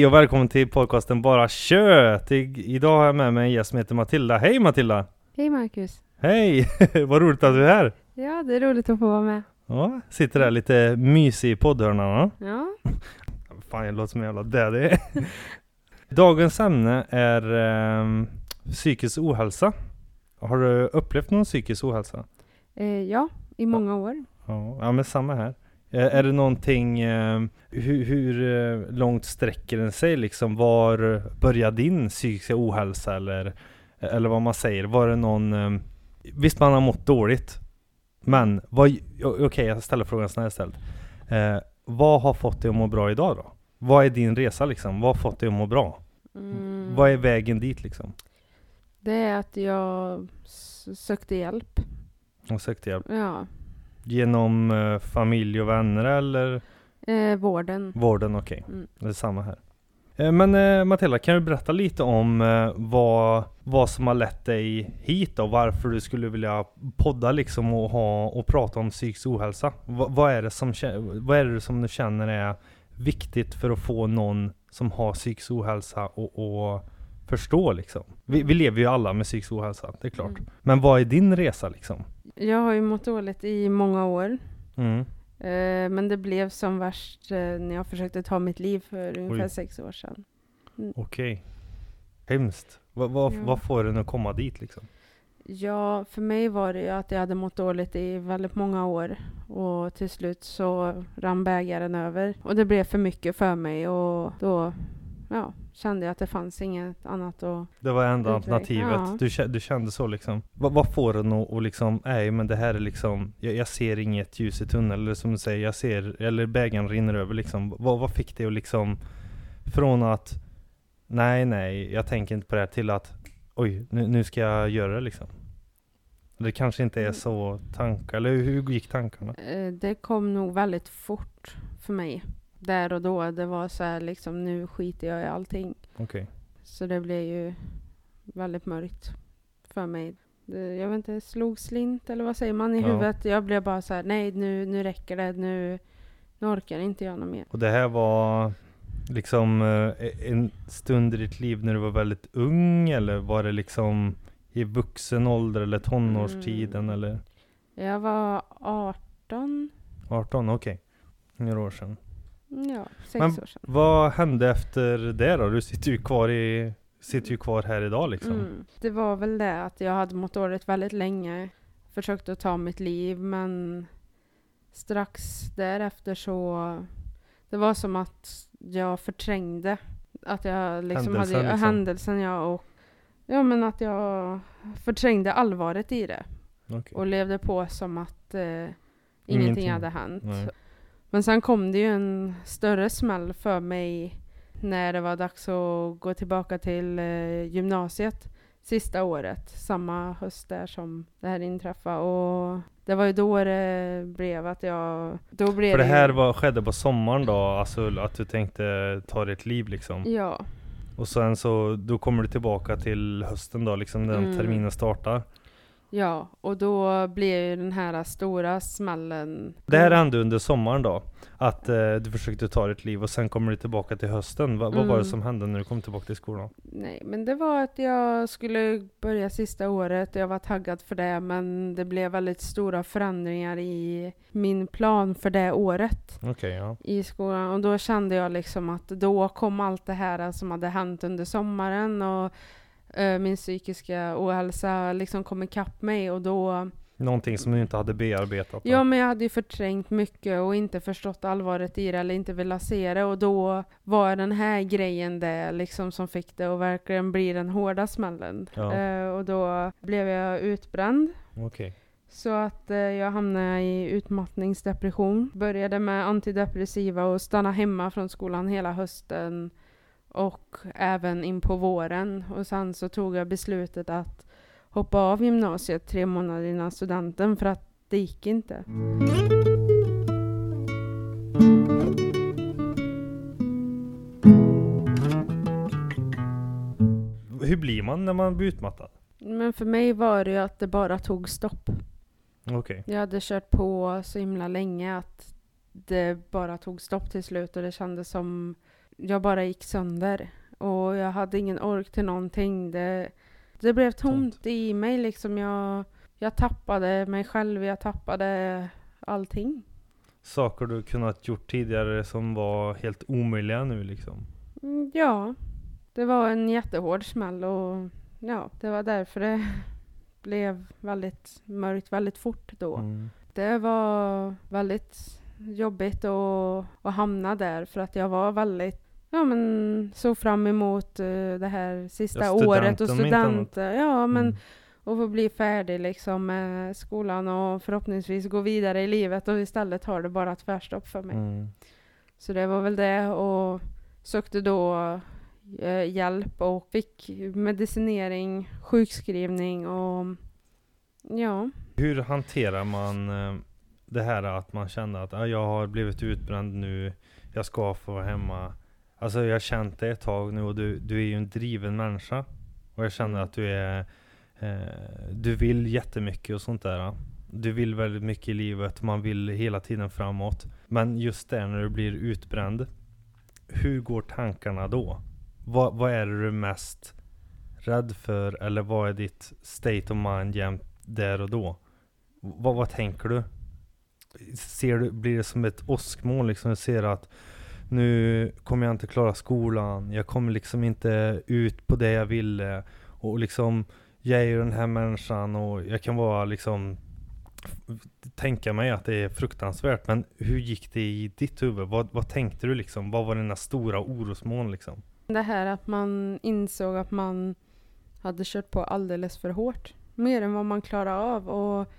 Hej och välkommen till podcasten Bara Kött! I, idag har jag med mig en gäst som heter Matilda. Hej Matilda! Hej Marcus! Hej! Vad roligt att du är här! Ja, det är roligt att få vara med. Ja, sitter där lite mysig i poddhörnan. Ja, Fan jag låter som en jävla daddy. Dagens ämne är ehm, psykisk ohälsa. Har du upplevt någon psykisk ohälsa? eh, ja i många år. Ja, ja men samma här. Eh, är det någonting, eh, hur, hur eh, långt sträcker den sig liksom? Var börjar din psykiska ohälsa eller, eller vad man säger? Var det någon, eh, visst man har mått dåligt, men vad, okej jag ställer frågan snällt istället. Eh, vad har fått dig att må bra idag då? Vad är din resa liksom? Vad har fått dig att må bra? Mm. Vad är vägen dit liksom? Det är att jag sökte hjälp. Och sökte hjälp. Ja, Genom eh, familj och vänner eller eh, vården. vården? Okej. Mm. Det är samma här. Eh, Men eh, Matilda, kan du berätta lite om eh, vad, vad som har lett dig hit och varför du skulle vilja podda liksom och, ha, och prata om psykisk ohälsa? Va, vad, är det som, vad är det som du känner är viktigt för att få någon som har psykisk ohälsa och, och förstå liksom? Vi, vi lever ju alla med psykisk ohälsa, det är klart. Mm. Men vad är din resa liksom? Jag har ju mått dåligt i många år. Mm. Eh, men det blev som värst eh, när jag försökte ta mitt liv för ungefär Oj. sex år sedan. Okej. Hemskt. Vad, vad, Ja. vad får en att komma dit liksom? Ja, för mig var det ju att jag hade mått dåligt i väldigt många år. Och till slut så rann bägaren över. Och det blev för mycket för mig och då ja, kände jag att det fanns inget annat att... Det var enda alternativet. ja. Du, du kände så liksom. Vad, vad får en att och liksom, nej men det här är liksom, jag, jag ser inget ljus i tunneln. Eller som du säger, jag ser, eller bägaren rinner över liksom. Vad, vad fick dig att liksom, från att, nej nej, jag tänker inte på det här, till att, oj, nu, nu ska jag göra det liksom. Det kanske inte är Mm. så tankar, eller hur gick tankarna? Eh, det kom nog väldigt fort för mig. Där och då. Det var så här liksom, nu skiter jag i allting. Okej. Så det blev ju väldigt mörkt för mig. Det, jag vet inte, slog slint eller vad säger man i Ja. huvudet? Jag blev bara så här, nej nu, nu räcker det. Nu, nu orkar inte jag något mer. Och det här var liksom eh, en stund i ditt liv när du var väldigt ung eller var det liksom i vuxen ålder eller tonårstiden Mm. eller Jag var 18, 18? Okej. Några år sedan. Ja, sex Men- år sedan. Vad hände efter det då? Du sitter ju kvar i Sitter ju kvar här idag liksom. Mm. Det var väl det att jag hade mått dåligt väldigt länge. Försökte att ta mitt liv men strax därefter så det var som att jag förträngde att jag liksom Händelsen, hade liksom. händelsen ja och ja men att jag förträngde allvaret i det Okej. och levde på som att eh, ingenting, Ingenting. hade hänt. Nej. Men sen kom det ju en större smäll för mig när det var dags att gå tillbaka till eh, gymnasiet sista året, samma höst där som det här inträffade. Och det var ju då det blev att jag... Då blev För det här var, skedde på sommaren då, alltså att du tänkte ta ditt liv liksom. Ja, Och sen så, då kommer du tillbaka till hösten då liksom, den Mm. terminen startar. Ja, och då blev ju den här stora smällen... Det här hände under sommaren då? Att eh, du försökte ta ditt liv och sen kommer du tillbaka till hösten. Va, Vad var det Mm. som hände när du kom tillbaka till skolan? Nej, men det var att jag skulle börja sista året. Jag var taggad för det, men det blev väldigt stora förändringar i min plan för det året Okej, ja. i skolan. Och då kände jag liksom att då kom allt det här som hade hänt under sommaren och min psykiska ohälsa liksom kom ikapp mig och då Någonting som du inte hade bearbetat då. Ja, men jag hade ju förträngt mycket och inte förstått allvaret i det eller inte velat se det och då var den här grejen det liksom som fick det att verkligen bli den hårda smällen. Ja. Eh, och då blev jag utbränd. Okej. Så att eh, jag hamnade i utmattningsdepression. Började med antidepressiva och stanna hemma från skolan hela hösten och även in på våren. Och sen så tog jag beslutet att hoppa av gymnasiet tre månader innan studenten för att det gick inte. Hur blir man när man blir utmattad? Men för mig var det ju att det bara tog stopp. Okej. Jag hade kört på så himla länge att det bara tog stopp till slut och det kändes som jag bara gick sönder. Och jag hade ingen ork till någonting. Det, det blev tomt, Tomt. i mig liksom. Jag, jag tappade mig själv, jag tappade allting. Saker du kunnat gjort tidigare som var helt omöjliga nu liksom. Mm, Ja, det var en jättehård smäll och ja, det var därför det blev väldigt mörkt väldigt fort då. Mm. Det var väldigt jobbigt att, att hamna där för att jag var väldigt Ja men såg fram emot eh, det här sista Ja, året och studenten. Ja men Mm. och få bli färdig liksom med skolan och förhoppningsvis gå vidare i livet och istället har det bara tvärstopp för mig. Mm. Så det var väl det och sökte då eh, hjälp och fick medicinering, sjukskrivning och ja. Hur hanterar man eh, det här att man känner att ah, jag har blivit utbränd nu, jag ska få vara hemma. Alltså jag har känt det ett tag nu och du, du är ju en driven människa. Och jag känner att du är, eh, du vill jättemycket och sånt där. Du vill väldigt mycket i livet, man vill hela tiden framåt. Men just där när du blir utbränd, hur går tankarna då? Vad, vad är det du är mest rädd för? Eller vad är ditt state of mind jämt där och då? Vad, vad tänker du? Ser du? Blir det som ett åskmoln liksom? Du ser att nu kommer jag inte klara skolan, jag kommer liksom inte ut på det jag ville och liksom jag är ju den här människan och jag kan vara liksom tänka mig att det är fruktansvärt men hur gick det i ditt huvud? Vad, vad tänkte du liksom? Vad var dina stora orosmoln liksom? Det här att man insåg att man hade kört på alldeles för hårt. Mer än vad man klarade av och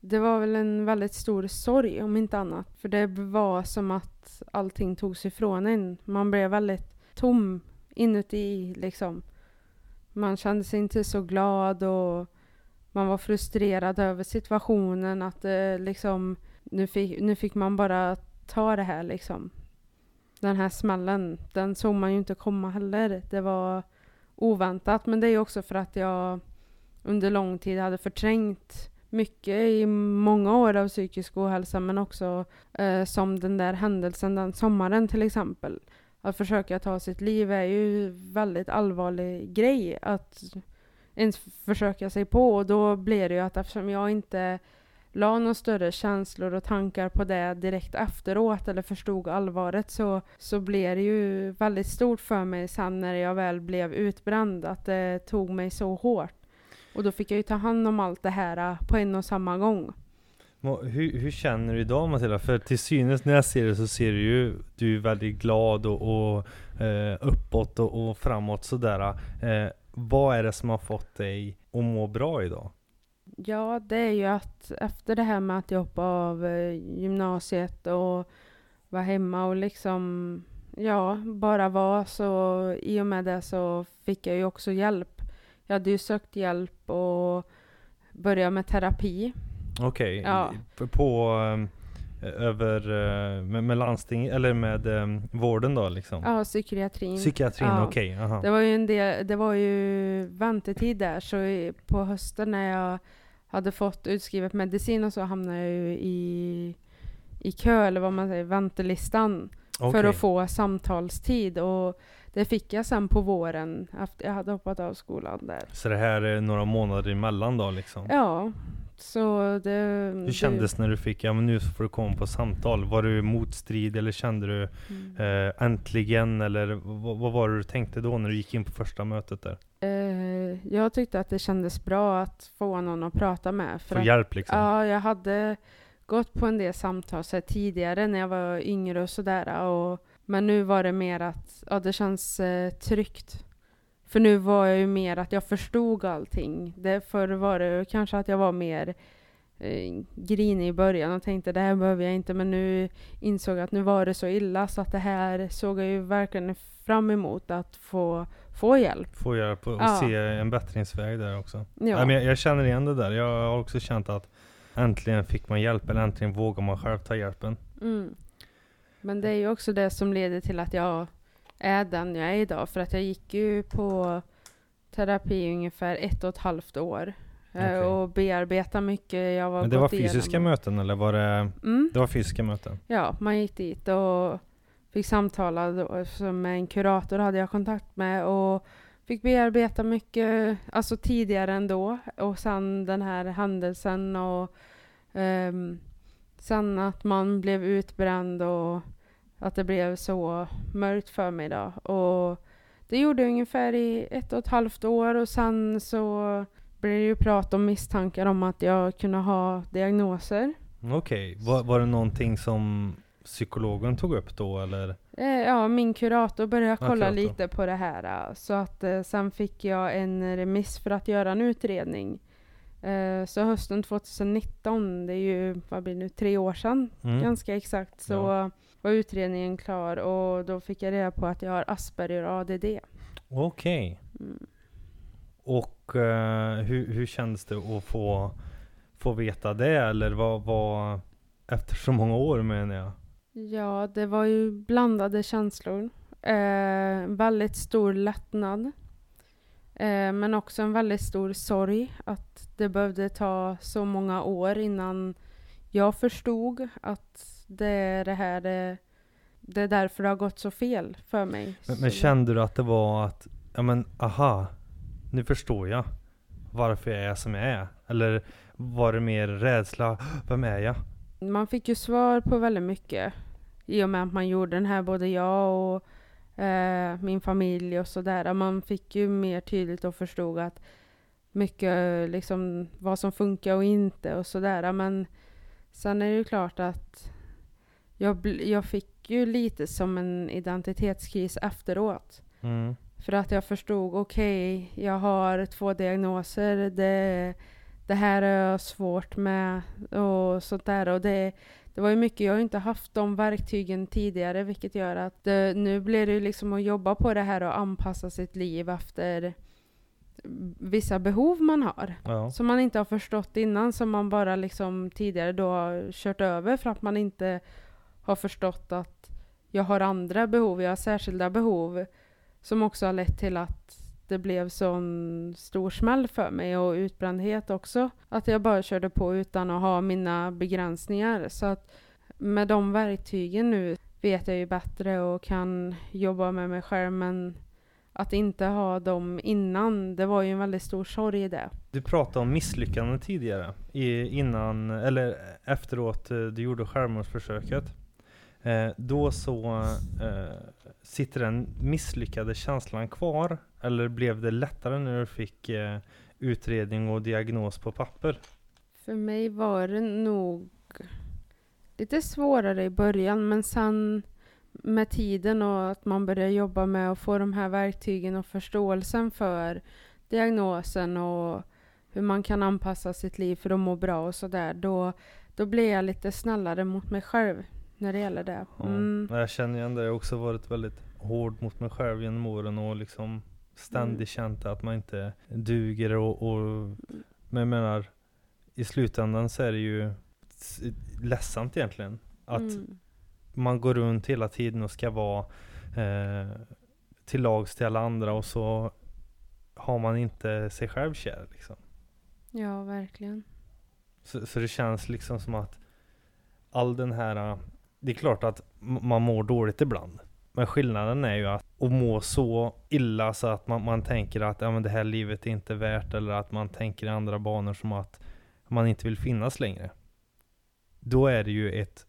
det var väl en väldigt stor sorg om inte annat. För det var som att allting togs ifrån en. Man blev väldigt tom inuti liksom. Man kände sig inte så glad och man var frustrerad över situationen att eh, liksom nu fick, nu fick man bara ta det här liksom. Den här smällen, den såg man ju inte komma heller. Det var oväntat men det är också för att jag under lång tid hade förträngt mycket i många år av psykisk ohälsa men också eh, som den där händelsen den sommaren till exempel. Att försöka ta sitt liv är ju väldigt allvarlig grej att ens försöka sig på och då blir det ju att eftersom jag inte la några större känslor och tankar på det direkt efteråt eller förstod allvaret så, så blev det ju väldigt stort för mig sen när jag väl blev utbränd att det tog mig så hårt. Och då fick jag ju ta hand om allt det här äh, på en och samma gång. Hur, hur känner du idag Matilda? För till synes när jag ser det så ser du ju Du är väldigt glad och, och eh, uppåt och, och framåt sådär eh, Vad är det som har fått dig att må bra idag? Ja, det är ju att efter det här med att jag hoppade av eh, gymnasiet och var hemma och liksom, ja, bara var så i och med det så fick jag ju också hjälp. Jag hade ju sökt hjälp och börjat med terapi. Okej, Ja. på, på eh, över eh, med, med landsting eller med eh, vården då liksom? Ja, psykiatrin. Psykiatrin, Ja. okej, aha. Det var ju en del, det var ju väntetid där så på hösten när jag hade fått utskrivet medicin och så hamnade jag ju i, i kö eller vad man säger, väntelistan för Okej. att få samtalstid och det fick jag sen på våren efter jag hade hoppat av skolan där. Så det här är några månader emellan då liksom? Ja, så det... Hur det- kändes när du fick, ja men nu får du komma på samtal? Var du motstrid eller kände du Mm. eh, äntligen? Eller vad, vad var det du tänkte då när du gick in på första mötet där? Eh, jag tyckte att det kändes bra att få någon att prata med. För Få hjälp liksom? Ja, jag hade gått på en del samtal så här, tidigare när jag var yngre och sådär. Och, men nu var det mer att ja, det känns eh, tryggt. För nu var jag ju mer att jag förstod allting. Det, förr var det ju kanske att jag var mer eh, grinig i början och tänkte det här behöver jag inte. Men nu insåg jag att nu var det så illa så att det här såg jag ju verkligen fram emot att få, få hjälp. Få hjälp och, och Ja. se en bättringsväg där också? Ja. Ja. men jag, jag känner igen det där. Jag har också känt att äntligen fick man hjälp, eller äntligen vågar man själv ta hjälpen. Mm. Men det är ju också det som leder till att jag är den jag är idag. För att jag gick ju på terapi ungefär ett och ett halvt år. eh, Okej. Och bearbetade mycket. Jag var Men det var fysiska igenom. möten eller var det? Mm. Det var fysiska möten? Ja, man gick dit och fick samtala då, så med en kurator hade jag kontakt med och fick bearbeta mycket, alltså tidigare ändå. Och sen den här händelsen och um, sen att man blev utbränd och att det blev så mörkt för mig då. Och det gjorde jag ungefär i ett och ett halvt år och sen så blev det ju prat om misstankar om att jag kunde ha diagnoser. Okej, okay. var, var det någonting som psykologen tog upp då eller? Eh, ja, min kurator började kolla ja, lite på det här. Så att eh, sen fick jag en remiss för att göra en utredning. Eh, så hösten 2019, det är ju, vad blir det nu, tre år sedan mm. ganska exakt, så ja. Var utredningen klar och då fick jag reda på att jag har Asperger och ADD. Okej. Okay. Mm. Och uh, hur, hur kändes det att få, få veta det? Eller vad var, efter så många år menar jag? Ja, det var ju blandade känslor. Eh, väldigt stor lättnad. Eh, men också en väldigt stor sorg att det behövde ta så många år innan jag förstod att det är det här det, det är därför det har gått så fel för mig. Men, men kände du att det var att, ja men aha, nu förstår jag varför jag är som jag är? Eller var det mer rädsla, vem är jag? Man fick ju svar på väldigt mycket i och med att man gjorde den här, både jag och eh, min familj och sådär. Man fick ju mer tydligt och förstod att mycket liksom vad som funkar och inte och sådär. Men sen är det ju klart att jag, jag fick ju lite som en identitetskris efteråt. Mm. För att jag förstod, okej, okay, jag har två diagnoser, det, det här är jag svårt med och sånt där. Och det, det var ju mycket, jag har inte haft de verktygen tidigare, vilket gör att det, nu blir det ju liksom att jobba på det här och anpassa sitt liv efter vissa behov man har. Ja. Som man inte har förstått innan, som man bara liksom tidigare då har kört över för att man inte har förstått att jag har andra behov, jag har särskilda behov. Som också har lett till att det blev sån stor smäll för mig och utbrändhet också. Att jag bara körde på utan att ha mina begränsningar. Så att med de verktygen nu vet jag ju bättre och kan jobba med mig själv men att inte ha dem innan, det var ju en väldigt stor sorg i det. Du pratade om misslyckanden tidigare, i, innan, eller efteråt eh, du gjorde självmordsförsöket. Eh, då så eh, sitter den misslyckade känslan kvar? Eller blev det lättare när du fick eh, utredning och diagnos på papper? För mig var det nog lite svårare i början, men sen med tiden och att man börjar jobba med att få de här verktygen och förståelsen för diagnosen och hur man kan anpassa sitt liv för att må bra och sådär, då, då blir jag lite snällare mot mig själv när det gäller det. Mm. Ja, jag känner igen det. Jag har också varit väldigt hård mot mig själv genom åren och liksom ständigt mm. känt att man inte duger och, och men jag menar i slutändan så är det ju ledsamt egentligen att mm. man går runt hela tiden och ska vara eh, till lags till alla andra och så har man inte sig själv kär liksom. Ja, verkligen. Så, så det känns liksom som att all den här det är klart att man mår dåligt ibland. Men skillnaden är ju att, att må så illa så att man, man tänker att ja, men det här livet är inte värt eller att man tänker i andra banor som att man inte vill finnas längre. Då är det ju ett,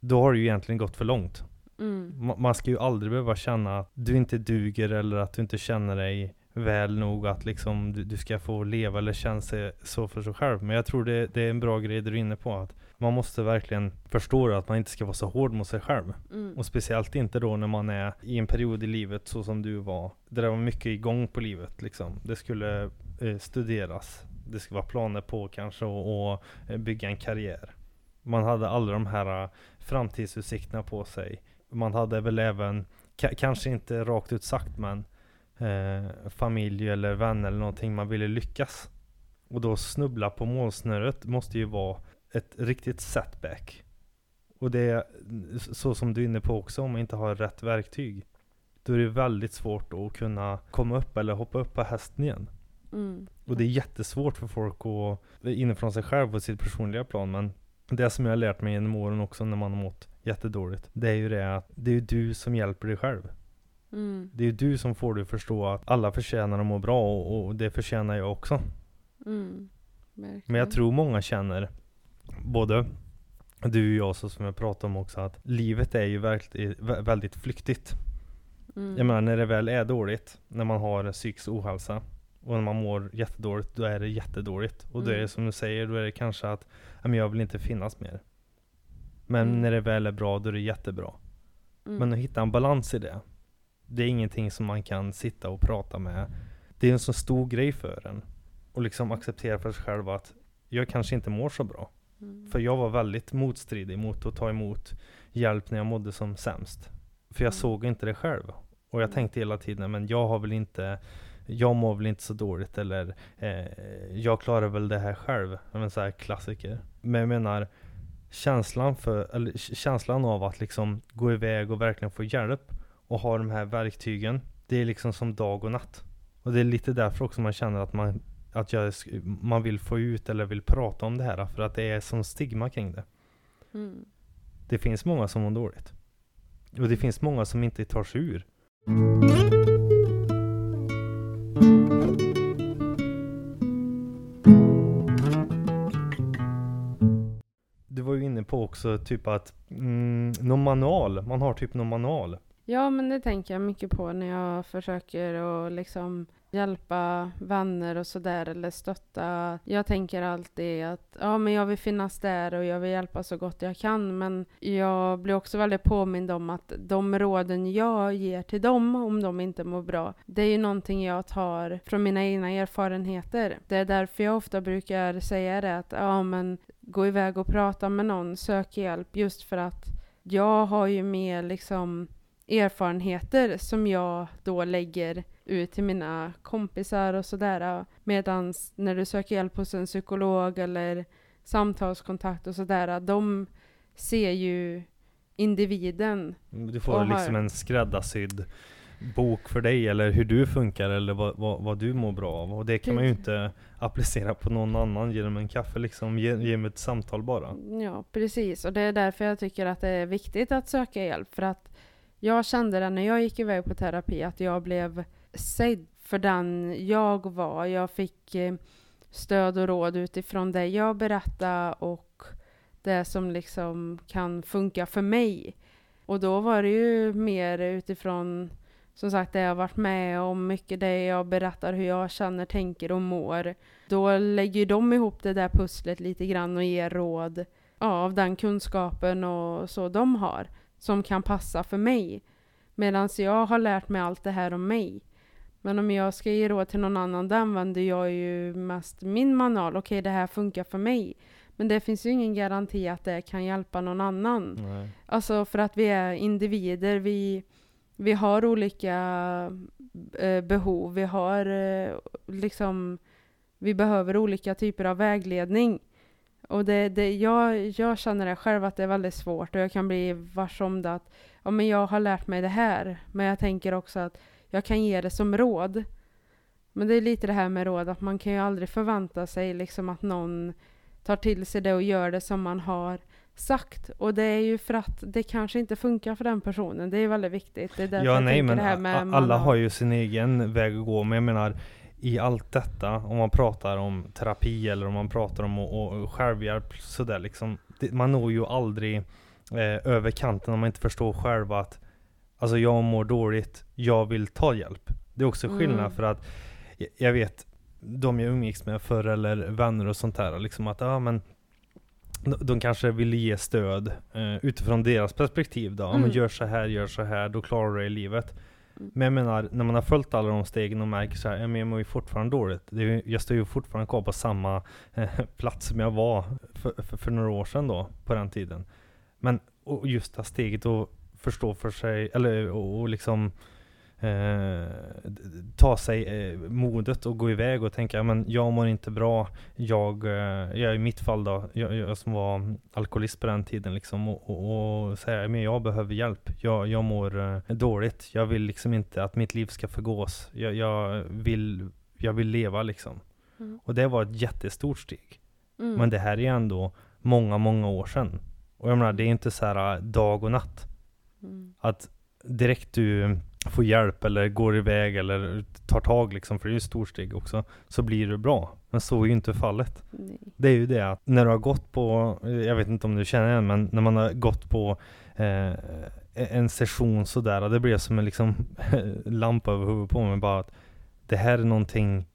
då har det ju egentligen gått för långt. Mm. Man ska ju aldrig behöva känna att du inte duger eller att du inte känner dig väl nog att liksom du, du ska få leva eller känna sig så för sig själv. Men jag tror det, det är en bra grej du är inne på. att man måste verkligen förstå att man inte ska vara så hård mot sig själv. Mm. Och speciellt inte då när man är i en period i livet så som du var. Där det var mycket igång på livet liksom. Det skulle eh, studeras. Det skulle vara planer på kanske att eh, bygga en karriär. Man hade alla de här uh, framtidsutsikterna på sig. Man hade väl även, kanske inte rakt ut sagt men eh, familj eller vänner eller någonting man ville lyckas. Och då snubbla på målsnöret måste ju vara ett riktigt setback. Och det är så som du är inne på också, om man inte har rätt verktyg. Då är det väldigt svårt att kunna komma upp eller hoppa upp på hästen igen. Mm. Och det är jättesvårt för folk att, inifrån sig själv på sitt personliga plan, men det som jag har lärt mig genom åren också när man har mått jättedåligt. Det är ju det att det är du som hjälper dig själv. Mm. Det är ju du som får dig att förstå att alla förtjänar att må bra och, och det förtjänar jag också. Mm. Men jag tror många känner, både du och jag så som jag pratade om också, att livet är ju väldigt flyktigt. mm. Jag menar när det väl är dåligt, när man har psykisk ohälsa och när man mår jättedåligt, då är det jättedåligt. Och då är det Mm. som du säger, då är det kanske att "Ja, men jag vill inte finnas mer. Men Mm. när det väl är bra, då är det jättebra. Mm. Men att hitta en balans i det, det är ingenting som man kan sitta och prata med. Det är en så stor grej för en. Och liksom acceptera för sig själv att jag kanske inte mår så bra. Mm. För jag var väldigt motstridig mot att ta emot hjälp när jag mådde som sämst. För jag Mm. såg inte det själv. Och jag Mm. tänkte hela tiden, men jag har väl inte jag mår väl inte så dåligt eller eh, jag klarar väl det här själv. En sån här klassiker. Men jag menar känslan, för, eller, känslan av att liksom gå iväg och verkligen få hjälp och ha de här verktygen. Det är liksom som dag och natt. Och det är lite därför också man känner att man att jag, man vill få ut eller vill prata om det här för att det är sån stigma kring det. Mm. Det finns många som mår dåligt. Och det finns många som inte tar sig ur. Du var ju inne på också typ att mm, någon manual, man har typ någon manual. Ja, men det tänker jag mycket på när jag försöker att liksom hjälpa vänner och sådär eller stötta. Jag tänker alltid att ja, men jag vill finnas där och jag vill hjälpa så gott jag kan. Men jag blir också väldigt påmind om att de råden jag ger till dem om de inte mår bra, det är ju någonting jag tar från mina egna erfarenheter. Det är därför jag ofta brukar säga det att ja, men gå iväg och prata med någon, sök hjälp just för att jag har ju mer liksom erfarenheter som jag då lägger ut till mina kompisar och sådär. Medan när du söker hjälp hos en psykolog eller samtalskontakt och sådär, de ser ju individen. Du får har- liksom en skräddarsydd bok för dig eller hur du funkar eller vad, vad, vad du mår bra av. Och det kan man ju inte applicera på någon annan genom en kaffe liksom, ge- genom ett samtal bara. Ja, precis. Och det är därför jag tycker att det är viktigt att söka hjälp. För att jag kände det när jag gick iväg på terapi, att jag blev sedd för den jag var. Jag fick eh, stöd och råd utifrån det jag berättade och det som liksom kan funka för mig. Och då var det ju mer utifrån som sagt det jag varit med om, mycket det jag berättar hur jag känner, tänker och mår. Då lägger ju de ihop det där pusslet lite grann och ger råd ja, av den kunskapen och så de har som kan passa för mig. Medan jag har lärt mig allt det här om mig. Men om jag ska ge råd till någon annan, då använder jag ju mest min manual. Okej, det här funkar för mig. Men det finns ju ingen garanti att det kan hjälpa någon annan. Nej. Alltså för att vi är individer, vi, vi har olika eh, behov, vi har eh, liksom, vi behöver olika typer av vägledning. Och det, det, jag, jag känner det själv att det är väldigt svårt och jag kan bli vars om det att ja, men jag har lärt mig det här. Men jag tänker också att jag kan ge det som råd. Men det är lite det här med råd att man kan ju aldrig förvänta sig liksom att någon tar till sig det och gör det som man har sagt. Och det är ju för att det kanske inte funkar för den personen. Det är väldigt viktigt. Det är Ja nej men alla har ju sin egen väg att gå men jag menar i allt detta, om man pratar om terapi eller om man pratar om och, och självhjälp sådär liksom. Det, man når ju aldrig eh, över kanten om man inte förstår själv att Alltså jag mår dåligt, jag vill ta hjälp. Det är också skillnad Mm. för att jag, vet de jag umgicks med förr eller vänner och sånt där liksom att ja men de, kanske vill ge stöd eh, utifrån deras perspektiv då. Ja, men Mm. gör så här, gör så här, då klarar du dig i livet. Men jag menar, när man har följt alla de stegen och märker så här, men jag mår ju fortfarande dåligt. Det är, jag står ju fortfarande kvar på samma eh, plats som jag var för, för, för några år sedan då, på den tiden. Men och just det här steget att förstå för sig, eller och, och liksom eh, ta sig eh, modet och gå iväg och tänka, ja, men jag mår inte bra. Jag, eh, jag i mitt fall då, jag, jag som var alkoholist på den tiden liksom och, och, och säga, men jag behöver hjälp. Jag, jag mår eh, dåligt. Jag vill liksom inte att mitt liv ska förgås. Jag, jag vill, jag vill leva liksom. Mm. Och det var ett jättestort steg. Mm. Men det här är ändå många, många år sedan. Och jag menar, det är inte så här äh, dag och natt. Mm. Att direkt du får hjälp eller går iväg eller tar tag liksom, för det är ju ett stort steg också, så blir det bra. Men så är ju inte fallet. Nej. Det är ju det att när du har gått på, jag vet inte om du känner igen, men när man har gått på eh, en session sådär, det blev som en liksom lampa över huvudet på mig bara att det här är någonting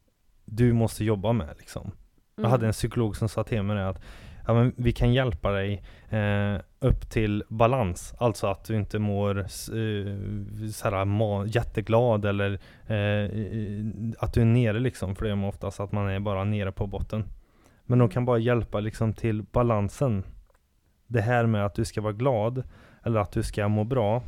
du måste jobba med liksom. Jag Mm. hade en psykolog som sa till mig det att ja, men vi kan hjälpa dig eh, upp till balans. Alltså att du inte mår eh, såhär, ma- jätteglad eller eh, att du är nere liksom. För det är oftast att man är bara nere på botten. Men de kan bara hjälpa liksom till balansen. Det här med att du ska vara glad eller att du ska må bra.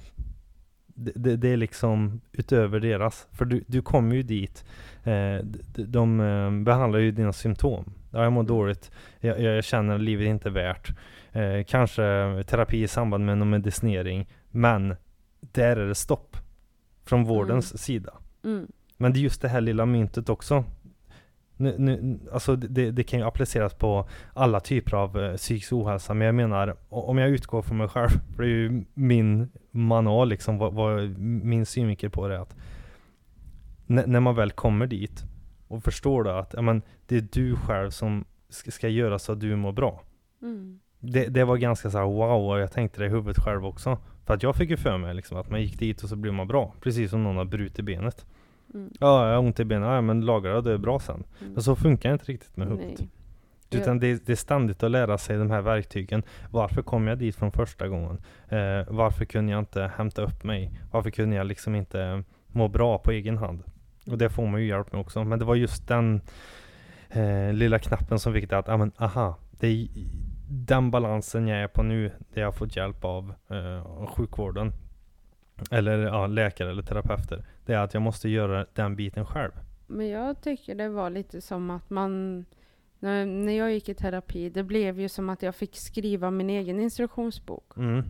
Det, det, det är liksom utöver deras. För du, du kommer ju dit. Eh, de, de eh, behandlar ju dina symptom. Ja, jag mår dåligt. Jag, jag känner att livet är inte värt. Eh, kanske terapi i samband med någon medicinering. Men där är det stopp. Från vårdens sida. Mm. Men det är just det här lilla myntet också. Nu, nu, alltså det, det kan ju appliceras på alla typer av eh, psykisk ohälsa. Men jag menar, om jag utgår från mig själv, för det är ju min manual liksom, vad, vad min synvinkel på det är att när man väl kommer dit och förstår då att ja, men, det är du själv som ska, göra så att du mår bra. Mm. Det, det var ganska så här wow, och jag tänkte det i huvudet själv också. För att jag fick ju för mig liksom att man gick dit och så blev man bra. Precis som någon har brutit benet. Mm. Ja, jag har ont i benen. Ja, men lagra det, det är bra sen. Mm. Men så funkar det inte riktigt med huvudet. Utan det, det är ständigt att lära sig de här verktygen. Varför kom jag dit från första gången? Eh, varför kunde jag inte hämta upp mig? Varför kunde jag liksom inte må bra på egen hand? Och det får man ju hjälp med också. Men det var just den eh, lilla knappen som fick det att, ja men aha, det är den balansen jag är på nu, det jag har fått hjälp av eh, sjukvården. Eller ja, läkare eller terapeuter. Det är att jag måste göra den biten själv. Men jag tycker det var lite som att man när, när jag gick i terapi, det blev ju som att jag fick skriva min egen instruktionsbok. Mm.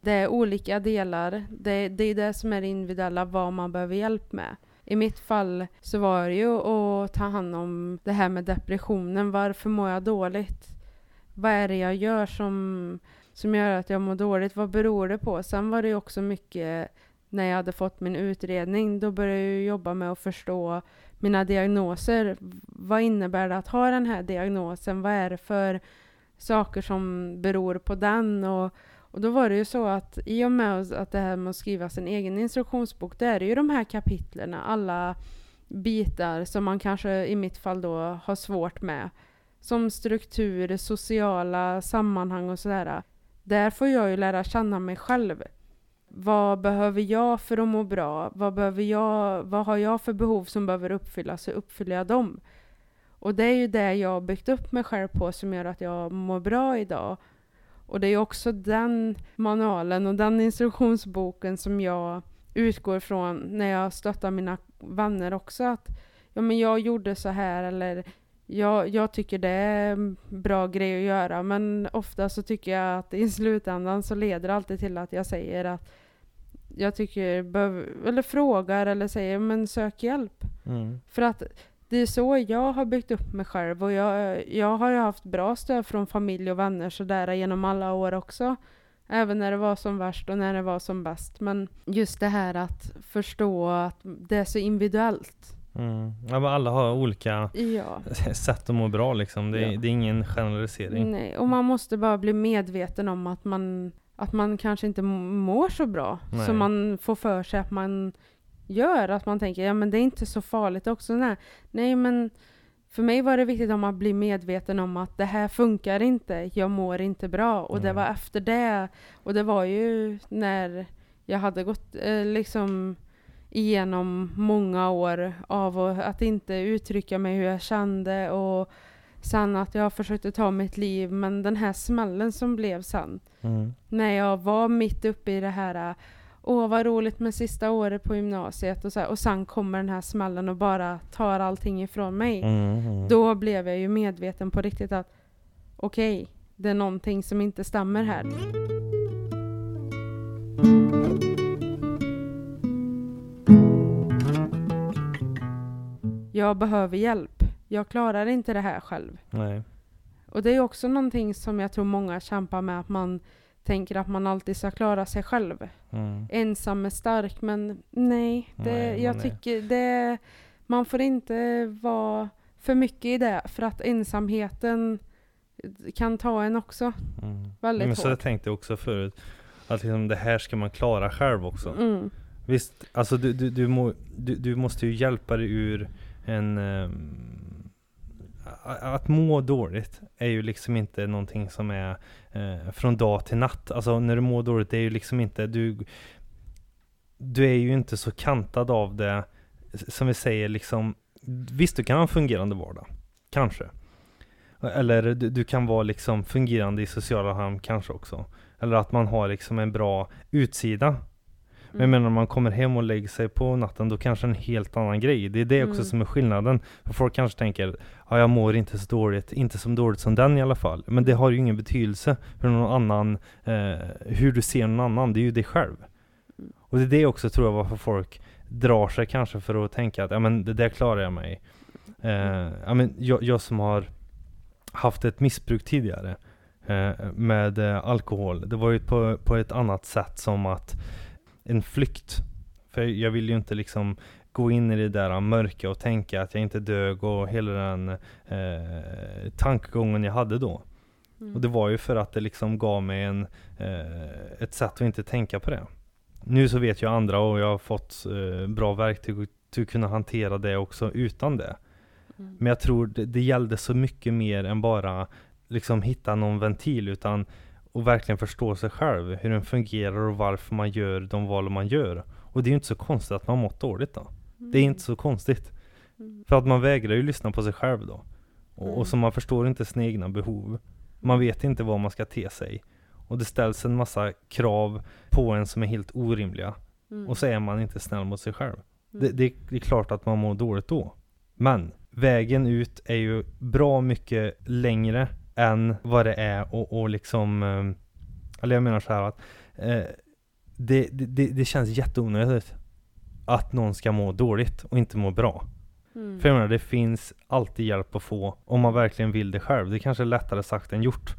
Det är olika delar. Det, det är det som är det individuella, vad man behöver hjälp med. I mitt fall så var det ju att ta hand om det här med depressionen. Varför mår jag dåligt? Vad är det jag gör som, som gör att jag mår dåligt? Vad beror det på? Sen var det ju också mycket när jag hade fått min utredning. Då började jag jobba med att förstå mina diagnoser. Vad innebär det att ha den här diagnosen? Vad är det för saker som beror på den? Och, och då var det ju så att i och med att det här med att skriva sin egen instruktionsbok, det är det ju de här kapitlerna, alla bitar som man kanske i mitt fall då har svårt med. Som struktur, sociala sammanhang och sådär. Där får jag ju lära känna mig själv. Vad behöver jag för att må bra? Vad, behöver jag, vad har jag för behov som behöver uppfyllas? Hur uppfyller jag dem. Och det är ju det jag har byggt upp mig själv på som gör att jag mår bra idag. Och det är också den manualen och den instruktionsboken som jag utgår från när jag stöttar mina vänner också. Att ja, men jag gjorde så här eller jag, jag tycker det är en bra grej att göra. Men ofta så tycker jag att i slutändan så leder det alltid till att jag säger att jag tycker, eller frågar eller säger men sök hjälp. Mm. För att det är så jag har byggt upp mig själv och jag, jag har ju haft bra stöd från familj och vänner sådär genom alla år också. Även när det var som värst och när det var som bäst. Men just det här att förstå att det är så individuellt. Mm. Ja, men alla har olika Ja. sätt att må bra liksom. Det är, Ja. det är ingen generalisering. Nej, och man måste bara bli medveten om att man, att man kanske inte mår så bra. Nej. Som man får för sig att man gör. Att man tänker, ja men det är inte så farligt också. Nej, nej men för mig var det viktigt om att bli medveten om att det här funkar inte, jag mår inte bra. Och det Mm. var efter det, och det var ju när jag hade gått eh, liksom igenom många år av att- inte uttrycka mig hur jag kände och sen att jag försökte ta mitt liv men den här smällen som blev sen Mm. när jag var mitt uppe i det här Åh vad roligt med sista året på gymnasiet och så här, och sen kommer den här smällen och bara tar allting ifrån mig. Mm. Mm. Då blev jag ju medveten på riktigt att okej, det är någonting som inte stämmer här. Jag behöver hjälp. Jag klarar inte det här själv. Nej. Och det är också någonting som jag tror många kämpar med, att man tänker att man alltid ska klara sig själv. Mm. Ensam är stark, men nej. Det, Nej, jag tycker det, man får inte vara för mycket i det, för att ensamheten kan ta en också. Mm. Väldigt Men så jag hårt. tänkte också förut, att liksom det här ska man klara själv också. Mm. Visst, alltså du, du, du, må, du, du måste ju hjälpa dig ur en... a- att må dåligt är ju liksom inte någonting som är eh, från dag till natt. Alltså när du mår dåligt, det är ju liksom inte... Du, du är ju inte så kantad av det, som vi säger liksom... Visst, du kan ha en fungerande vardag. Kanske. Eller du, du kan vara liksom fungerande i sociala hamn, kanske också. Eller att man har liksom en bra utsida. Men jag Mm. menar när man kommer hem och lägger sig på natten då kanske en helt annan grej. Det är det också Mm. som är skillnaden. För folk kanske tänker, ja jag mår inte så dåligt, inte så dåligt som den i alla fall. Men det har ju ingen betydelse för någon annan, eh, hur du ser någon annan, det är ju dig själv. Mm. Och det är det också tror jag varför folk drar sig kanske för att tänka att, ja men det där klarar jag mig. Eh, ja men jag, jag som har haft ett missbruk tidigare eh, med eh, alkohol, det var ju på, på ett annat sätt som att en flykt. För jag vill ju inte liksom gå in i det där mörka och tänka att jag inte dög och hela den eh, tankegången jag hade då. Mm. Och det var ju för att det liksom gav mig en, eh, ett sätt att inte tänka på det. Nu så vet jag andra och jag har fått eh, bra verktyg att kunna hantera det också utan det. Mm. Men jag tror det, det gällde så mycket mer än bara liksom hitta någon ventil utan och verkligen förstå sig själv, hur den fungerar och varför man gör de val man gör. Och det är ju inte så konstigt att man mått dåligt då. Det är inte så konstigt. Mm. För att man vägrar ju lyssna på sig själv då. Och, Mm. och så man förstår inte sina egna behov. Man vet inte vad man ska te sig. Och det ställs en massa krav på en som är helt orimliga. Mm. Och så är man inte snäll mot sig själv. Mm. Det, det, det är klart att man mår dåligt då. Men vägen ut är ju bra mycket längre än vad det är och, och liksom eh, Eller jag menar så här att eh, det, det, det, känns jätteonödigt Att någon ska må dåligt och inte må bra. Mm. För jag menar, det finns alltid hjälp att få om man verkligen vill det själv. Det kanske är lättare sagt än gjort.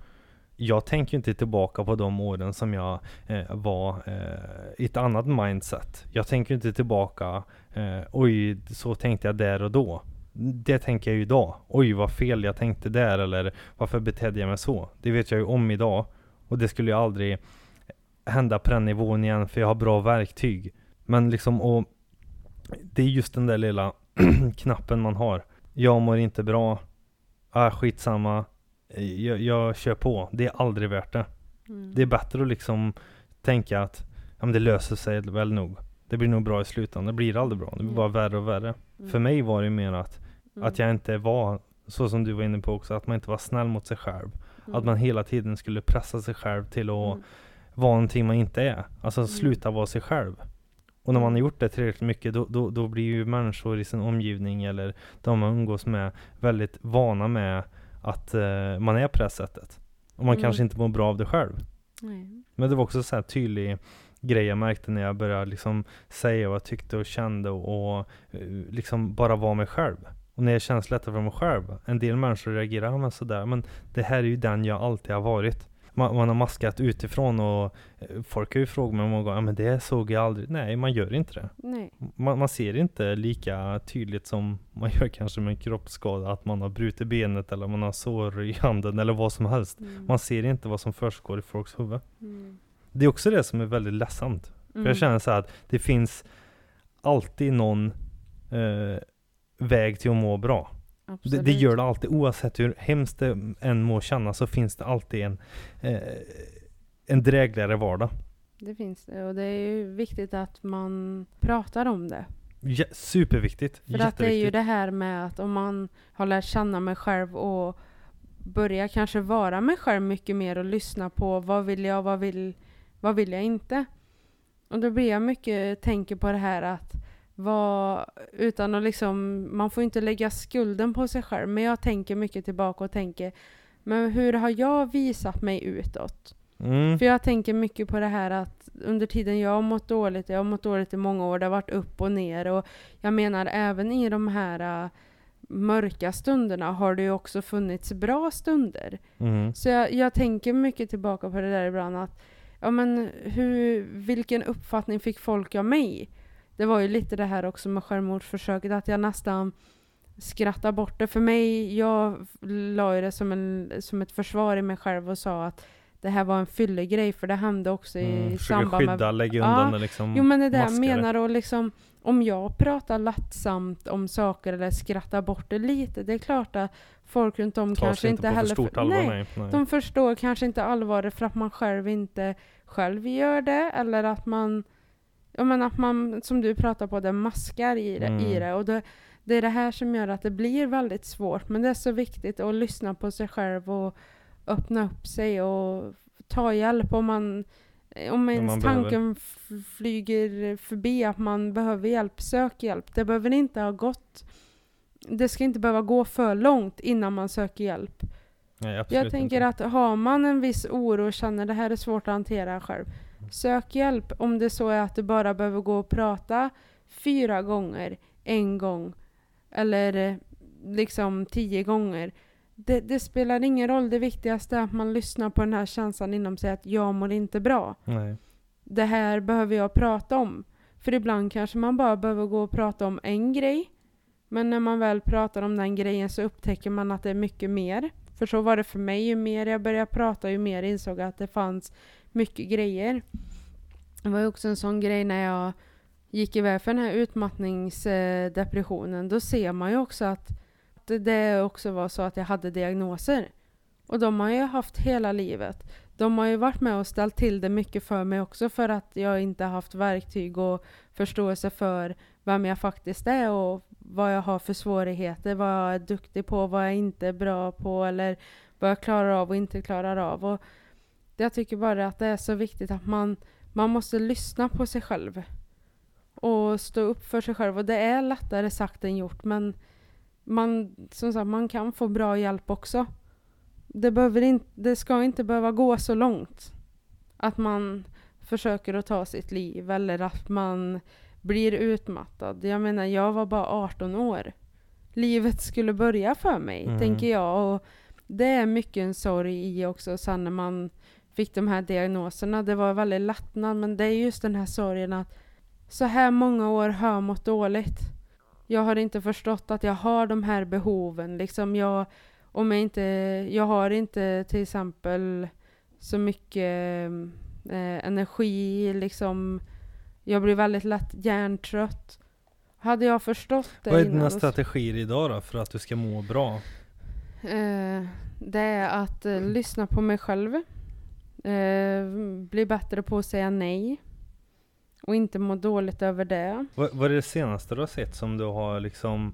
Jag tänker ju inte tillbaka på de åren som jag eh, var eh, i ett annat mindset. Jag tänker inte tillbaka, eh, oj, så tänkte jag där och då. Det tänker jag ju idag. Oj, vad fel jag tänkte där, eller varför betedde jag mig så? Det vet jag ju om idag. Och det skulle ju aldrig hända på den nivån igen, för jag har bra verktyg. Men liksom, och det är just den där lilla knappen man har. Jag mår inte bra. Ah, skitsamma. Jag, jag kör på. Det är aldrig värt det. Mm. Det är bättre att liksom tänka att ja, men det löser sig väl nog. Det blir nog bra i slutändan. Det blir aldrig bra. Det blir Mm. bara värre och värre. Mm. För mig var det mer att, Mm. att jag inte var, så som du var inne på också, att man inte var snäll mot sig själv. Mm. Att man hela tiden skulle pressa sig själv till att Mm. vara någonting man inte är. Alltså Mm. sluta vara sig själv. Och när man har Mm. gjort det tillräckligt mycket då, då, då blir ju människor i sin omgivning eller de man umgås med väldigt vana med att eh, man är på det här sättet. Och man Mm. kanske inte mår bra av det själv. Nej. Men det var också så här tydlig grej jag märkte när jag började liksom säga vad jag tyckte och kände och, och eh, liksom bara vara mig själv. Och när jag känns lättare för mig själv. En del människor reagerar "Ja, men sådär, men det här är ju den jag alltid har varit. Man, man har maskat utifrån och eh, folk har ju frågat mig många gånger, "Ja, men det såg jag aldrig. Nej, man gör inte det. Nej. Man, man ser inte lika tydligt som man gör kanske med en kroppsskada, att man har brutit benet eller man har sår i handen eller vad som helst. Mm. Man ser inte vad som försiggår i folks huvud. Mm. Det är också det som är väldigt ledsamt. För Mm. jag känner så här att det finns alltid någon eh, väg till att må bra. Det, det gör det alltid, oavsett hur hemskt det än må kännas så finns det alltid en, eh, en drägligare vardag. Det finns det och det är ju viktigt att man pratar om det. Ja, superviktigt. För att det är ju det här med att om man har lärt känna mig själv och börja kanske vara mig själv mycket mer och lyssna på vad vill jag, vad vill, vad vill jag inte? Och då blir jag mycket, tänker på det här att vad, utan att liksom, man får inte lägga skulden på sig själv, men jag tänker mycket tillbaka och tänker, men hur har jag visat mig utåt? Mm. För jag tänker mycket på det här att under tiden jag har mått dåligt, jag har mått dåligt i många år, det har varit upp och ner och jag menar även i de här äh, mörka stunderna har det ju också funnits bra stunder. Mm. Så jag, jag tänker mycket tillbaka på det där ibland att ja men hur, vilken uppfattning fick folk av mig? Det var ju lite det här också med självmordsförsöket att jag nästan skrattar bort det. För mig, jag la ju det som, en, som ett försvar i mig själv och sa att det här var en fyllegrej för det hände också i Mm. Samband med skydda, lägga Ja. undan det liksom. Jo men det är det jag menar och liksom om jag pratar lättsamt om saker eller skrattar bort det lite, det är klart att folk runt om Tar kanske inte inte på för heller... stort allvar, nej, nej. nej. de förstår kanske inte allvaret för att man själv inte själv gör det eller att man, ja men att man, som du pratar på, det maskar i det. I Mm. det. Och det, det är det här som gör att det blir väldigt svårt. Men det är så viktigt att lyssna på sig själv och öppna upp sig och ta hjälp om man om ens man tanken flyger förbi att man behöver hjälp, sök hjälp. Det behöver inte ha gått det ska inte behöva gå för långt innan man söker hjälp. nej Jag tänker inte. att har man en viss oro och känner det här är svårt att hantera själv, sök hjälp. Om det så är att du bara behöver gå och prata fyra gånger, en gång eller eh, liksom tio gånger. Det, det spelar ingen roll. Det viktigaste är att man lyssnar på den här känslan inom sig att jag mår inte bra. Nej. Det här behöver jag prata om. För ibland kanske man bara behöver gå och prata om en grej. Men när man väl pratar om den grejen så upptäcker man att det är mycket mer. För så var det för mig. Ju mer jag började prata, ju mer insåg jag att det fanns mycket grejer. Det var ju också en sån grej när jag gick iväg för den här utmattningsdepressionen. Då ser man ju också att det- också var så att jag hade diagnoser. Och de har jag haft hela livet. De har ju varit med och ställt till det mycket för mig också för att jag inte haft verktyg och förståelse för vem jag faktiskt är och vad jag har för svårigheter, vad jag är duktig på, vad jag inte är bra på eller vad jag klarar av och inte klarar av. Och jag tycker bara att det är så viktigt att man, man måste lyssna på sig själv och stå upp för sig själv. Och det är lättare sagt än gjort men man, som sagt, man kan få bra hjälp också. Det, behöver inte, det ska inte behöva gå så långt att man försöker att ta sitt liv eller att man blir utmattad. Jag menar, jag var bara 18 år. Livet skulle börja för mig, Mm. tänker jag. Och det är mycket en sorg i också sen när man fick de här diagnoserna. Det var väldigt lättnad, men det är just den här sorgen att så här många år har jag mått dåligt. Jag har inte förstått att jag har de här behoven. Liksom jag, om jag, inte, jag har inte till exempel så mycket eh, energi. Liksom, jag blir väldigt lätt hjärntrött. Hade jag förstått det Vad är dina strategier idag då för att du ska må bra? Eh, det är att eh, lyssna på mig själv. Eh, bli bättre på att säga nej. Och inte må dåligt över det. Vad, vad är det senaste du har sett som du har liksom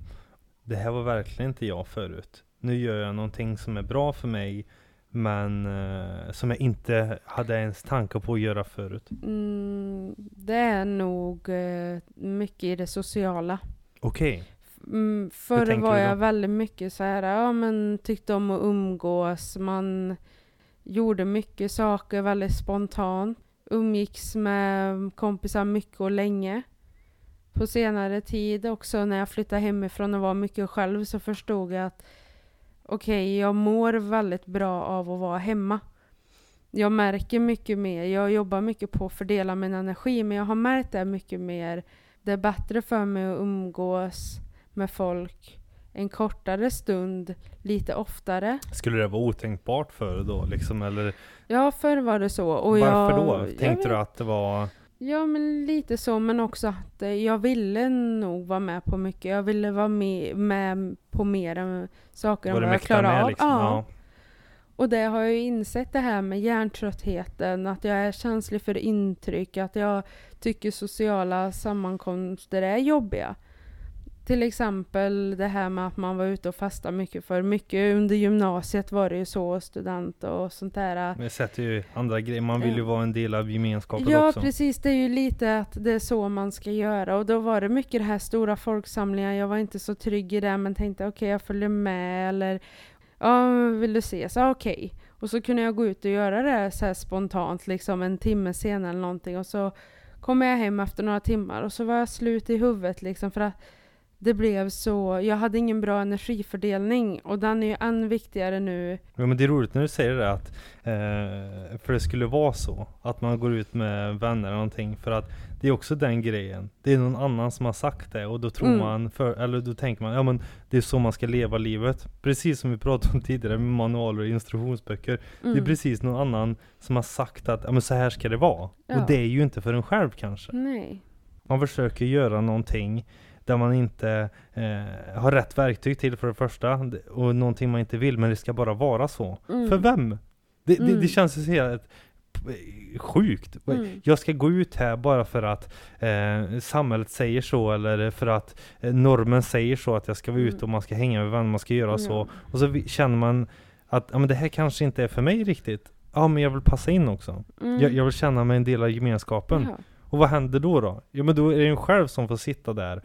Det här var verkligen inte jag förut. Nu gör jag någonting som är bra för mig men eh, som jag inte hade ens tankar på att göra förut. Mm, det är nog eh, mycket i det sociala. Okej. Mm, förr var jag väldigt mycket så här, ja men tyckte om att umgås, man gjorde mycket saker väldigt spontant, umgicks med kompisar mycket och länge. På senare tid också när jag flyttade hemifrån och var mycket själv så förstod jag att okej, jag mår väldigt bra av att vara hemma. Jag märker mycket mer, jag jobbar mycket på att fördela min energi men jag har märkt det mycket mer. Det är bättre för mig att umgås med folk en kortare stund, lite oftare. Skulle det vara otänkbart för då liksom eller Ja, förr var det så. Och varför jag, då? Tänkte du att det var Ja, men lite så, men också att eh, jag ville nog vara med på mycket. Jag ville vara med, med på mer än saker än vad jag med av. liksom? Ja. Och det har jag ju insett det här med hjärntröttheten, att jag är känslig för intryck, att jag tycker sociala sammankomster är jobbiga. Till exempel det här med att man var ute och festade mycket för mycket under gymnasiet var det ju så, student och sånt där. Men sätter ju andra grejer, man vill ju Ja. vara en del av gemenskapen Ja, också. precis. Det är ju lite att det är så man ska göra. Och då var det mycket det här stora folksamlingar. Jag var inte så trygg i det, men tänkte okej, jag följer med. Eller ja, vill du ses? Ja, okej. Och så kunde jag gå ut och göra det så spontant, liksom en timme senare eller någonting. Och så kom jag hem efter några timmar och så var jag slut i huvudet liksom för att det blev så, jag hade ingen bra energifördelning och den är ju än viktigare nu. Ja, men det är roligt när du säger det att, eh, för det skulle vara så, att man går ut med vänner eller någonting, för att det är också den grejen. Det är någon annan som har sagt det och då tror Mm. man, för, eller då tänker man, ja men det är så man ska leva livet. Precis som vi pratade om tidigare med manualer och instruktionsböcker. Det är Mm. precis någon annan som har sagt att, ja men så här ska det vara. Ja. Och det är ju inte för en själv kanske. Nej. Man försöker göra någonting där man inte eh, har rätt verktyg till för det första och någonting man inte vill men det ska bara vara så. Mm. För vem? Det, det, Mm. det känns ju så helt sjukt. Mm. Jag ska gå ut här bara för att eh, samhället säger så eller för att eh, normen säger så att jag ska vara Mm. ute och man ska hänga med vänner, man ska göra så. Och så känner man att ja, men det här kanske inte är för mig riktigt. Ja men jag vill passa in också. Mm. Jag, jag vill känna mig en del av gemenskapen. Och vad händer då då? Ja men då är det en själv som får sitta där.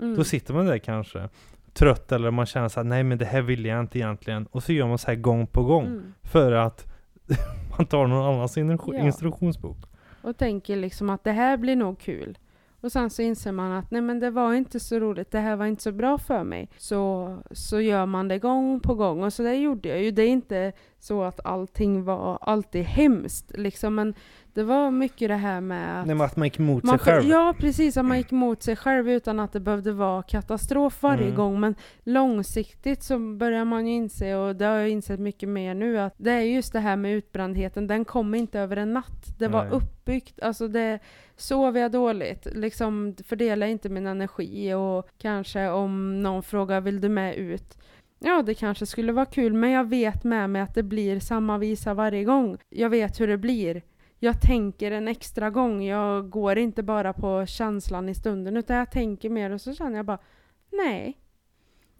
Mm. Då sitter man där kanske trött eller man känner såhär, nej men det här vill jag inte egentligen. Och så gör man så här gång på gång. Mm. För att man tar någon annans instru- Ja. instruktionsbok. Och tänker liksom att det här blir nog kul. Och sen så inser man att nej men det var inte så roligt, det här var inte så bra för mig. Så, så gör man det gång på gång och så det gjorde jag ju. Det är inte så att allting var alltid hemskt liksom men det var mycket det här med att Nej att man gick emot man sig själv. Ja precis, att man gick emot sig själv utan att det behövde vara katastrof varje Mm. gång. Men långsiktigt så börjar man ju inse, och det har jag insett mycket mer nu, att det är just det här med utbrändheten, den kom inte över en natt. Det var Nej. uppbyggt, alltså det Sover jag dåligt, liksom fördelar inte min energi och kanske om någon frågar vill du med ut? Ja, det kanske skulle vara kul, men jag vet med mig att det blir samma visa varje gång. Jag vet hur det blir. Jag tänker en extra gång. Jag går inte bara på känslan i stunden, utan jag tänker mer och så känner jag bara nej.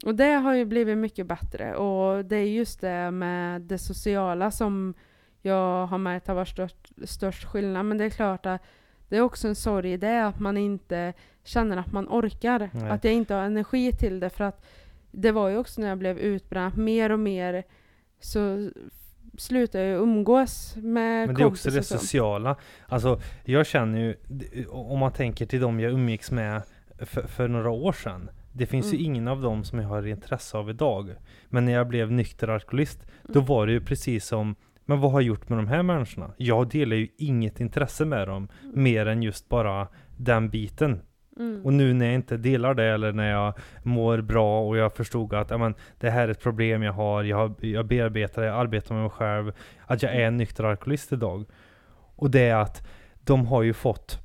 Och det har ju blivit mycket bättre. Och det är just det med det sociala som jag har märkt har varit störst, störst skillnad. Men det är klart att det är också en sorg i det att man inte känner att man orkar. Nej. Att jag inte har energi till det. För att det var ju också när jag blev utbränd, mer och mer så slutade jag umgås med Men det är också det sociala. Alltså jag känner ju, om man tänker till dem jag umgicks med för, för några år sedan. Det finns ju Mm. ingen av dem som jag har intresse av idag. Men när jag blev nykter alkoholist, då Mm. var det ju precis som men vad har jag gjort med de här människorna? Jag delar ju inget intresse med dem, mer än just bara den biten. Mm. Och nu när jag inte delar det, eller när jag mår bra och jag förstod att ja, men, det här är ett problem jag har, jag, har, jag bearbetar det, jag arbetar med mig själv, att jag är en nykter alkoholist idag. Och det är att de har ju fått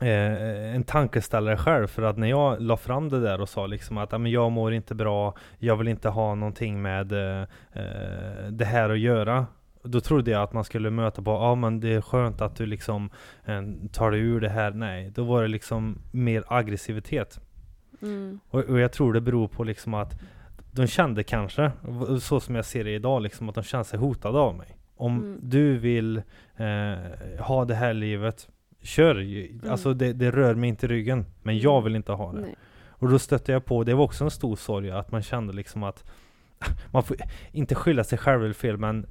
eh, en tankeställare själv, för att när jag la fram det där och sa liksom att men jag mår inte bra, jag vill inte ha någonting med eh, eh, det här att göra. Då trodde jag att man skulle möta på, ja men det är skönt att du liksom eh, tar dig ur det här. Nej, då var det liksom mer aggressivitet. Mm. Och, och jag tror det beror på liksom att de kände kanske, så som jag ser det idag, liksom att de kände sig hotade av mig. Om Mm. du vill eh, ha det här livet, kör! Mm. Alltså det, det rör mig inte i ryggen, men jag Mm. vill inte ha det. Nej. Och då stötte jag på, det var också en stor sorg, att man kände liksom att man får inte skylla sig själv eller fel, men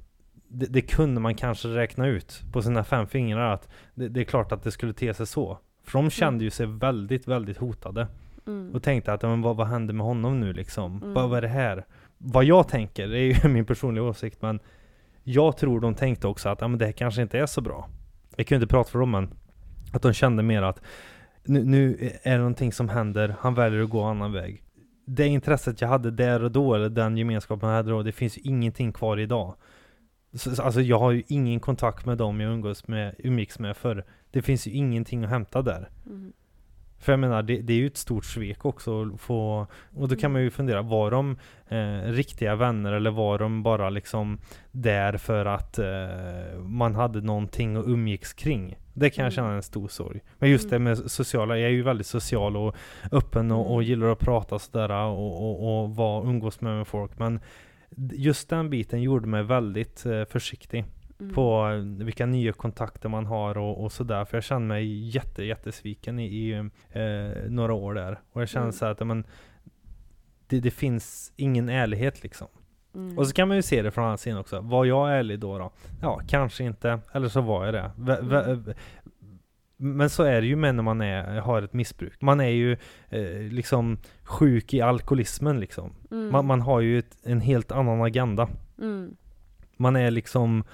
det, det kunde man kanske räkna ut på sina fem fingrar att det, det är klart att det skulle te sig så. För de kände ju sig väldigt, väldigt hotade. Mm. Och tänkte att, men vad, vad hände med honom nu liksom? Mm. Vad, vad är det här? Vad jag tänker, det är ju min personliga åsikt, men jag tror de tänkte också att, ja men det här kanske inte är så bra. Jag kan ju inte prata för dem, men att de kände mer att nu, nu är det någonting som händer, han väljer att gå en annan väg. Det intresset jag hade där och då, eller den gemenskapen jag hade då, det finns ju ingenting kvar idag. Så, alltså jag har ju ingen kontakt med dem jag umgås med, umgicks med förr. Det finns ju ingenting att hämta där. Mm. För jag menar, det, det är ju ett stort svek också att få, och då kan man ju fundera, var de eh, riktiga vänner eller var de bara liksom där för att eh, man hade någonting att umgicks kring? Det kan jag Mm. känna en stor sorg. Men just det Mm. med sociala, jag är ju väldigt social och öppen och, och Mm. gillar att prata sådär och, och, och vara, umgås med, med folk. Men just den biten gjorde mig väldigt eh, försiktig Mm. på vilka nya kontakter man har och, och sådär. För jag kände mig jätte, jättesviken i, i eh, några år där. Och jag kände Mm. så att men, det, det finns ingen ärlighet liksom. Mm. Och så kan man ju se det från andra sidan också. Var jag ärlig då då? Ja, kanske inte. Eller så var jag det. V- v- Mm. Men så är det ju med när man är, har ett missbruk. Man är ju eh, liksom sjuk i alkoholismen liksom. Mm. Man, man har ju ett, en helt annan agenda. Mm. Man är liksom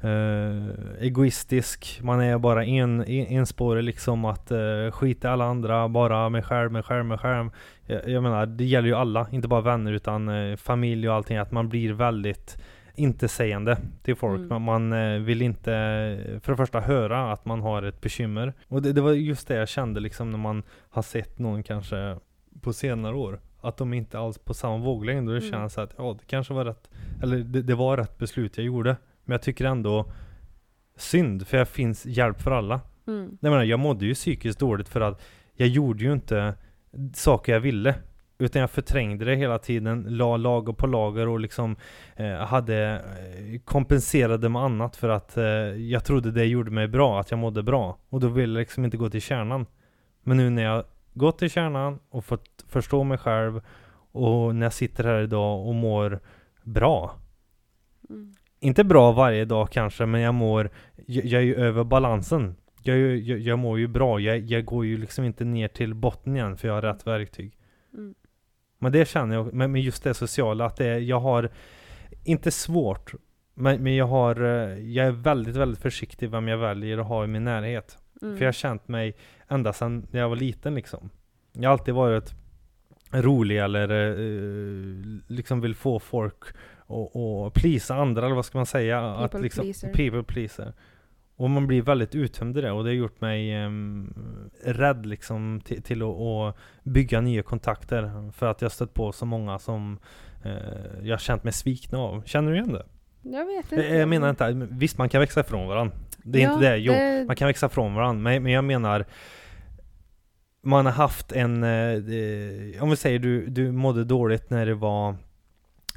eh, egoistisk, man är bara en, en, enspårig liksom att eh, skita alla andra, bara mig själv, mig själv, mig själv. Jag, jag menar, det gäller ju alla, inte bara vänner utan eh, familj och allting, att man blir väldigt intetsägande till folk. Mm. Man, man vill inte för det första höra att man har ett bekymmer. Och det, det var just det jag kände liksom när man har sett någon kanske på senare år. Att de inte alls på samma våglängd och det Mm. känns att ja, det kanske var rätt, eller det, det var rätt beslut jag gjorde. Men jag tycker ändå synd, för jag finns hjälp för alla. Mm. Jag menar, jag mådde ju psykiskt dåligt för att jag gjorde ju inte saker jag ville. Utan jag förträngde det hela tiden, la lager på lager och liksom eh, hade eh, kompenserade med annat för att eh, jag trodde det gjorde mig bra, att jag mådde bra. Och då ville jag liksom inte gå till kärnan. Men nu när jag gått till kärnan och fått förstå mig själv och när jag sitter här idag och mår bra. Mm. Inte bra varje dag kanske, men jag mår, jag, jag är ju över balansen. Jag, jag, jag mår ju bra, jag, jag går ju liksom inte ner till botten igen för jag har rätt verktyg. Mm. Men det känner jag, men med just det sociala, att det, är- jag har, inte svårt, men, men jag har, eh, jag är väldigt, väldigt försiktig vem jag väljer att ha i min närhet. Mm. För jag har känt mig ända sedan när jag var liten liksom. Jag har alltid varit rolig eller eh, liksom vill få folk och, och plisa andra eller vad ska man säga? att People liksom, pleaser. People pleaser. Och man blir väldigt uttömd i det och det har gjort mig ehm, rädd liksom till, till att, att bygga nya kontakter. För att jag stött på så många som eh, jag har känt mig svikna av. Känner du igen det? Jag vet inte. Jag, menar inte, visst man kan växa ifrån varandra. Det är Ja, inte det. Jo, det- man kan växa ifrån varandra. Men, men jag menar man har haft en, eh, eh, om vi säger du, du mådde dåligt när det var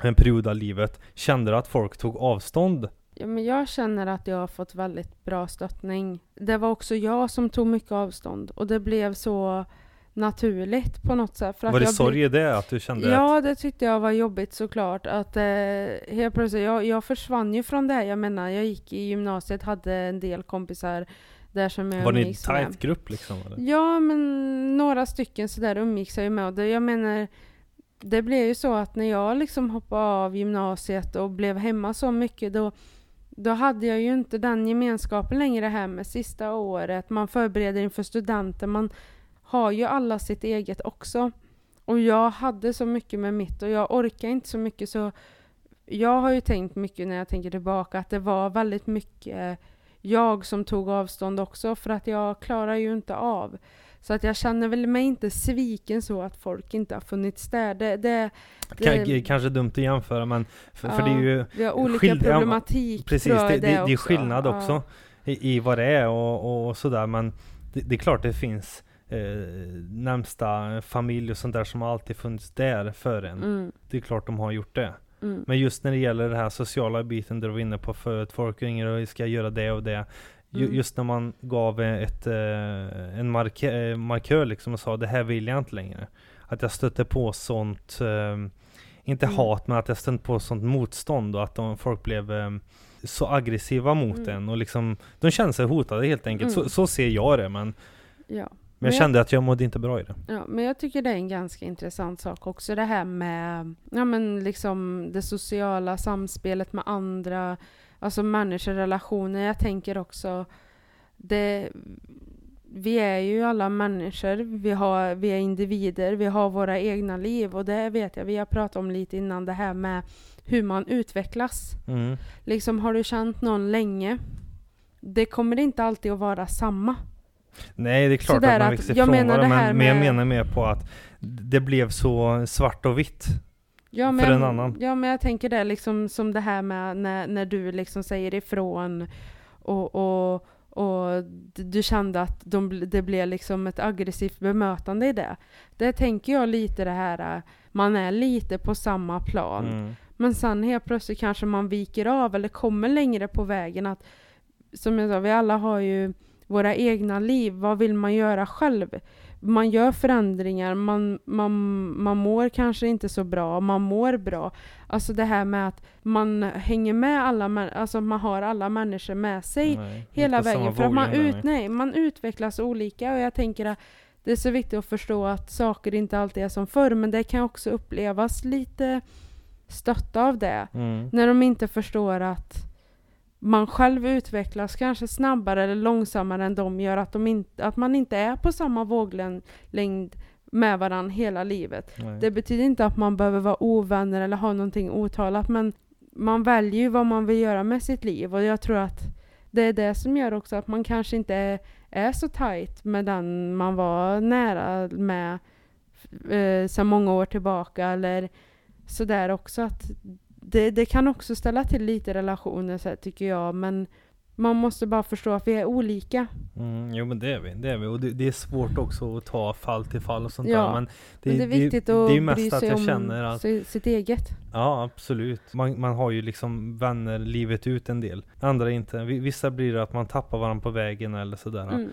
en period av livet. Kände du att folk tog avstånd? Ja, men jag känner att jag har fått väldigt bra stöttning. Det var också jag som tog mycket avstånd och det blev så naturligt på något sätt. För att var det jag sorg i det? Att du kände att, Ja, det tyckte jag var jobbigt såklart. Att eh, helt plötsligt, jag, jag försvann ju från det. här. Jag menar, jag gick i gymnasiet, hade en del kompisar där som jag var ni en med. tight grupp liksom? Eller? Ja, men några stycken sådär umgicks jag ju med. Och det, jag menar, det blev ju så att när jag liksom hoppade av gymnasiet och blev hemma så mycket, då, då hade jag ju inte den gemenskapen längre här med sista året. Man förbereder inför studenten, man har ju alla sitt eget också. Och jag hade så mycket med mitt och jag orkar inte så mycket så jag har ju tänkt mycket när jag tänker tillbaka att det var väldigt mycket jag som tog avstånd också för att jag klarar ju inte av. Så att jag känner väl mig inte sviken så att folk inte har funnits där. Det, det, det, kanske dumt att jämföra men för, för Ja, det är ju vi har olika ja, problematik Precis, det, det, det är skillnad Ja. också i, i vad det är och, och sådär men det, är klart det finns eh, närmsta familj och sånt där som alltid funnits där för en. Mm, Det är klart de har gjort det. mm, Men just när det gäller den här sociala biten du var inne på förut, folk ringer och ska göra det och det. Mm. Just när man gav ett, eh, en marke, eh, markör liksom och sa det här vill jag inte längre. Att jag stötte på sånt, eh, inte Mm. hat men att jag stötte på sånt motstånd och att de, folk blev så aggressiva mot Mm. en och liksom De kände sig hotade helt enkelt. Mm. Så, så ser jag det men, ja. men jag kände att jag mådde inte bra i det. Ja, men jag tycker det är en ganska intressant sak också det här med ja, men liksom det sociala samspelet med andra, alltså människorelationer. Jag tänker också, det, vi är ju alla människor, vi, har, vi är individer, vi har våra egna liv och det vet jag, vi har pratat om lite innan det här med hur man utvecklas. Mm. Liksom har du känt någon länge, det kommer inte alltid att vara samma. Nej det är klart Sådär att man växer ifrån varandra, men, men jag menar mer på att det blev så svart och vitt. Ja, för men, en annan. Ja, men jag tänker det liksom som det här med när, när du liksom säger ifrån och, och, och du kände att de, det blev liksom ett aggressivt bemötande i det. Det tänker jag lite det här, man är lite på samma plan. Mm. Men sen helt plötsligt kanske man viker av eller kommer längre på vägen att som jag sa, vi alla har ju våra egna liv. Vad vill man göra själv? Man gör förändringar, man, man, man mår kanske inte så bra, man mår bra. Alltså det här med att man hänger med alla, alltså man har alla människor med sig nej, hela vägen. För att man, ut, nej, man utvecklas olika och jag tänker att det är så viktigt att förstå att saker inte alltid är som förr, men det kan också upplevas lite stötta av det. Mm. När de inte förstår att man själv utvecklas kanske snabbare eller långsammare än de gör, att, de in, att man inte är på samma våglängd med varandra hela livet. Nej. Det betyder inte att man behöver vara ovänner eller ha någonting otalat, men man väljer ju vad man vill göra med sitt liv och jag tror att det är det som gör också att man kanske inte är, är så tight med den man var nära med eh, sedan många år tillbaka eller sådär också att det, det kan också ställa till lite relationer så här, tycker jag, men man måste bara förstå att vi är olika. Mm, jo men det är vi, det är vi. Och det, det är svårt också att ta fall till fall och sånt ja, där. Men det, men det är viktigt det, att det är mest bry sig att jag om känner att, sitt eget. Ja absolut. Man, man har ju liksom vänner livet ut en del. Andra inte. Vissa blir det att man tappar varandra på vägen eller sådär. Mm.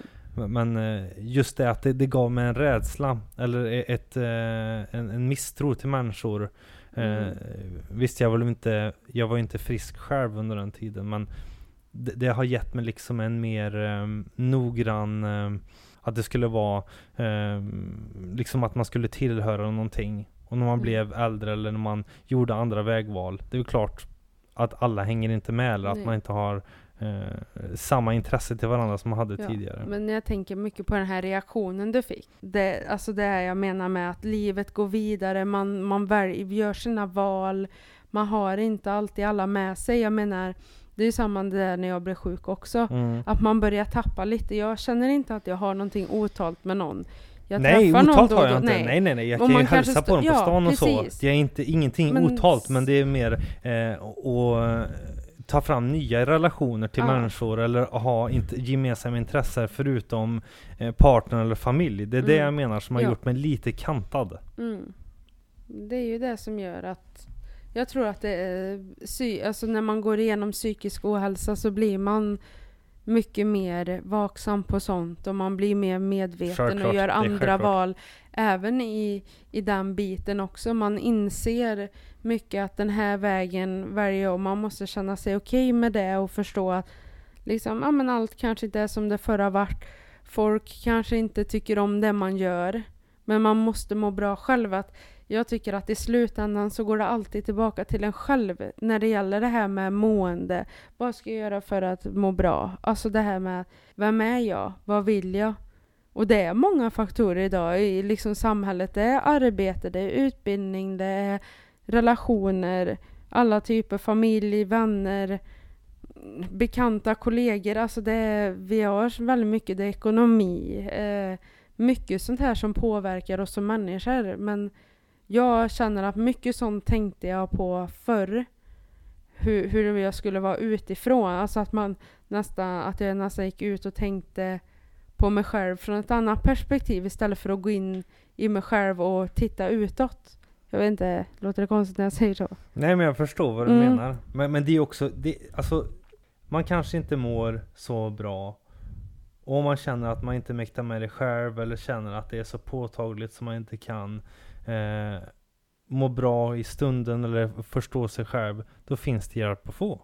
Men eh, just det att det, det gav mig en rädsla eller ett, eh, en, en misstro till människor Mm. Eh, visst, jag var inte, jag var inte frisk själv under den tiden, men det, det har gett mig liksom en mer eh, noggrann, eh, att det skulle vara eh, liksom att man skulle tillhöra någonting. Och när man mm. blev äldre eller när man gjorde andra vägval, det är ju klart att alla hänger inte med eller att man inte har eh, samma intresse till varandra som man hade ja, tidigare. Men jag tänker mycket på den här reaktionen du fick. Det, alltså det jag menar med att livet går vidare, man, man välj, gör sina val, man har inte alltid alla med sig. Jag menar, det är ju samma där när jag blev sjuk också. Mm. Att man börjar tappa lite. Jag känner inte att jag har någonting otalt med någon. Jag nej, otalt har jag inte. Nej. nej, nej, nej. Jag kan ju hälsa på dem på stan ja, och så. Det är inte, ingenting men, otalt, men det är mer eh, och ta fram nya relationer till ja. människor eller ha inte, gemensamma intressen förutom eh, partner eller familj. Det är mm. det jag menar som har ja. gjort mig lite kantad. Mm. Det är ju det som gör att jag tror att det är, alltså när man går igenom psykisk ohälsa så blir man mycket mer vaksam på sånt och man blir mer medveten självklart, och gör andra val. Även i, i den biten också. Man inser mycket att den här vägen väljer jag och man måste känna sig okej okay med det och förstå att liksom, ja, men allt kanske inte är som det förra vart. Folk kanske inte tycker om det man gör. Men man måste må bra själv. Att jag tycker att i slutändan så går det alltid tillbaka till en själv när det gäller det här med mående. Vad ska jag göra för att må bra? Alltså det här med vem är jag? Vad vill jag? Och det är många faktorer idag i liksom samhället. Det är arbete, det är utbildning, det är relationer, alla typer, familj, vänner, bekanta, kollegor. Alltså det är, vi har väldigt mycket, det är ekonomi. Eh, mycket sånt här som påverkar oss som människor. Men jag känner att mycket sånt tänkte jag på förr. Hur, hur jag skulle vara utifrån. Alltså att, man nästan, att jag nästan gick ut och tänkte på mig själv från ett annat perspektiv istället för att gå in i mig själv och titta utåt. Jag vet inte, låter det konstigt när jag säger så? Nej men jag förstår vad du mm. menar. Men, men det är också, det, alltså man kanske inte mår så bra om man känner att man inte mäktar med det själv eller känner att det är så påtagligt som man inte kan eh, må bra i stunden eller förstå sig själv, då finns det hjälp att få. Mm.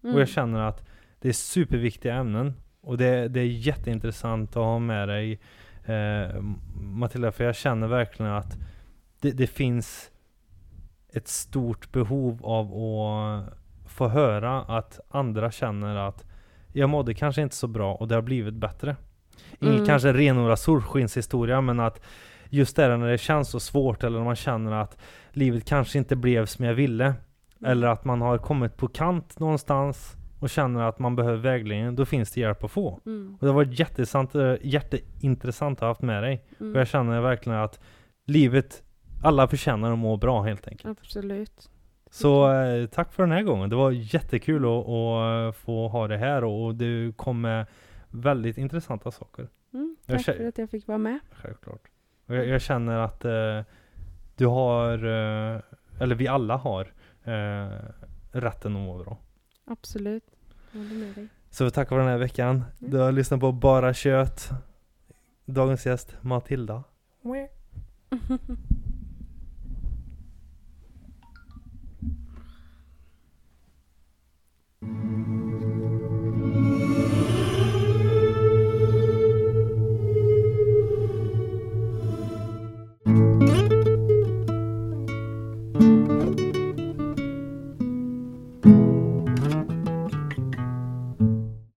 Och jag mm. känner att det är superviktiga ämnen och det, det är jätteintressant att ha med dig eh, Matilda, för jag känner verkligen att det, det, finns ett stort behov av att få höra att andra känner att jag mådde kanske inte så bra och det har blivit bättre. Ingen mm. kanske renodlad solskenshistoria men att just det när det känns så svårt eller när man känner att livet kanske inte blev som jag ville. Mm. Eller att man har kommit på kant någonstans och känner att man behöver vägledning, då finns det hjälp att få. Mm. Och det har varit jätteintressant, eh, jätteintressant att ha haft med dig. Mm. Och jag känner verkligen att livet, alla förtjänar att må bra helt enkelt. Absolut. Så eh, tack för den här gången. Det var jättekul att, att få ha det här och, och du kom med väldigt intressanta saker. Mm, tack för att jag fick vara med. Självklart. Och jag, jag känner att eh, du har, eh, eller vi alla har, eh, rätten att må bra. Absolut. Jag håller med dig. Så tack för den här veckan. Mm. Du har lyssnat på Bara Kött. Dagens gäst, Matilda. Mm.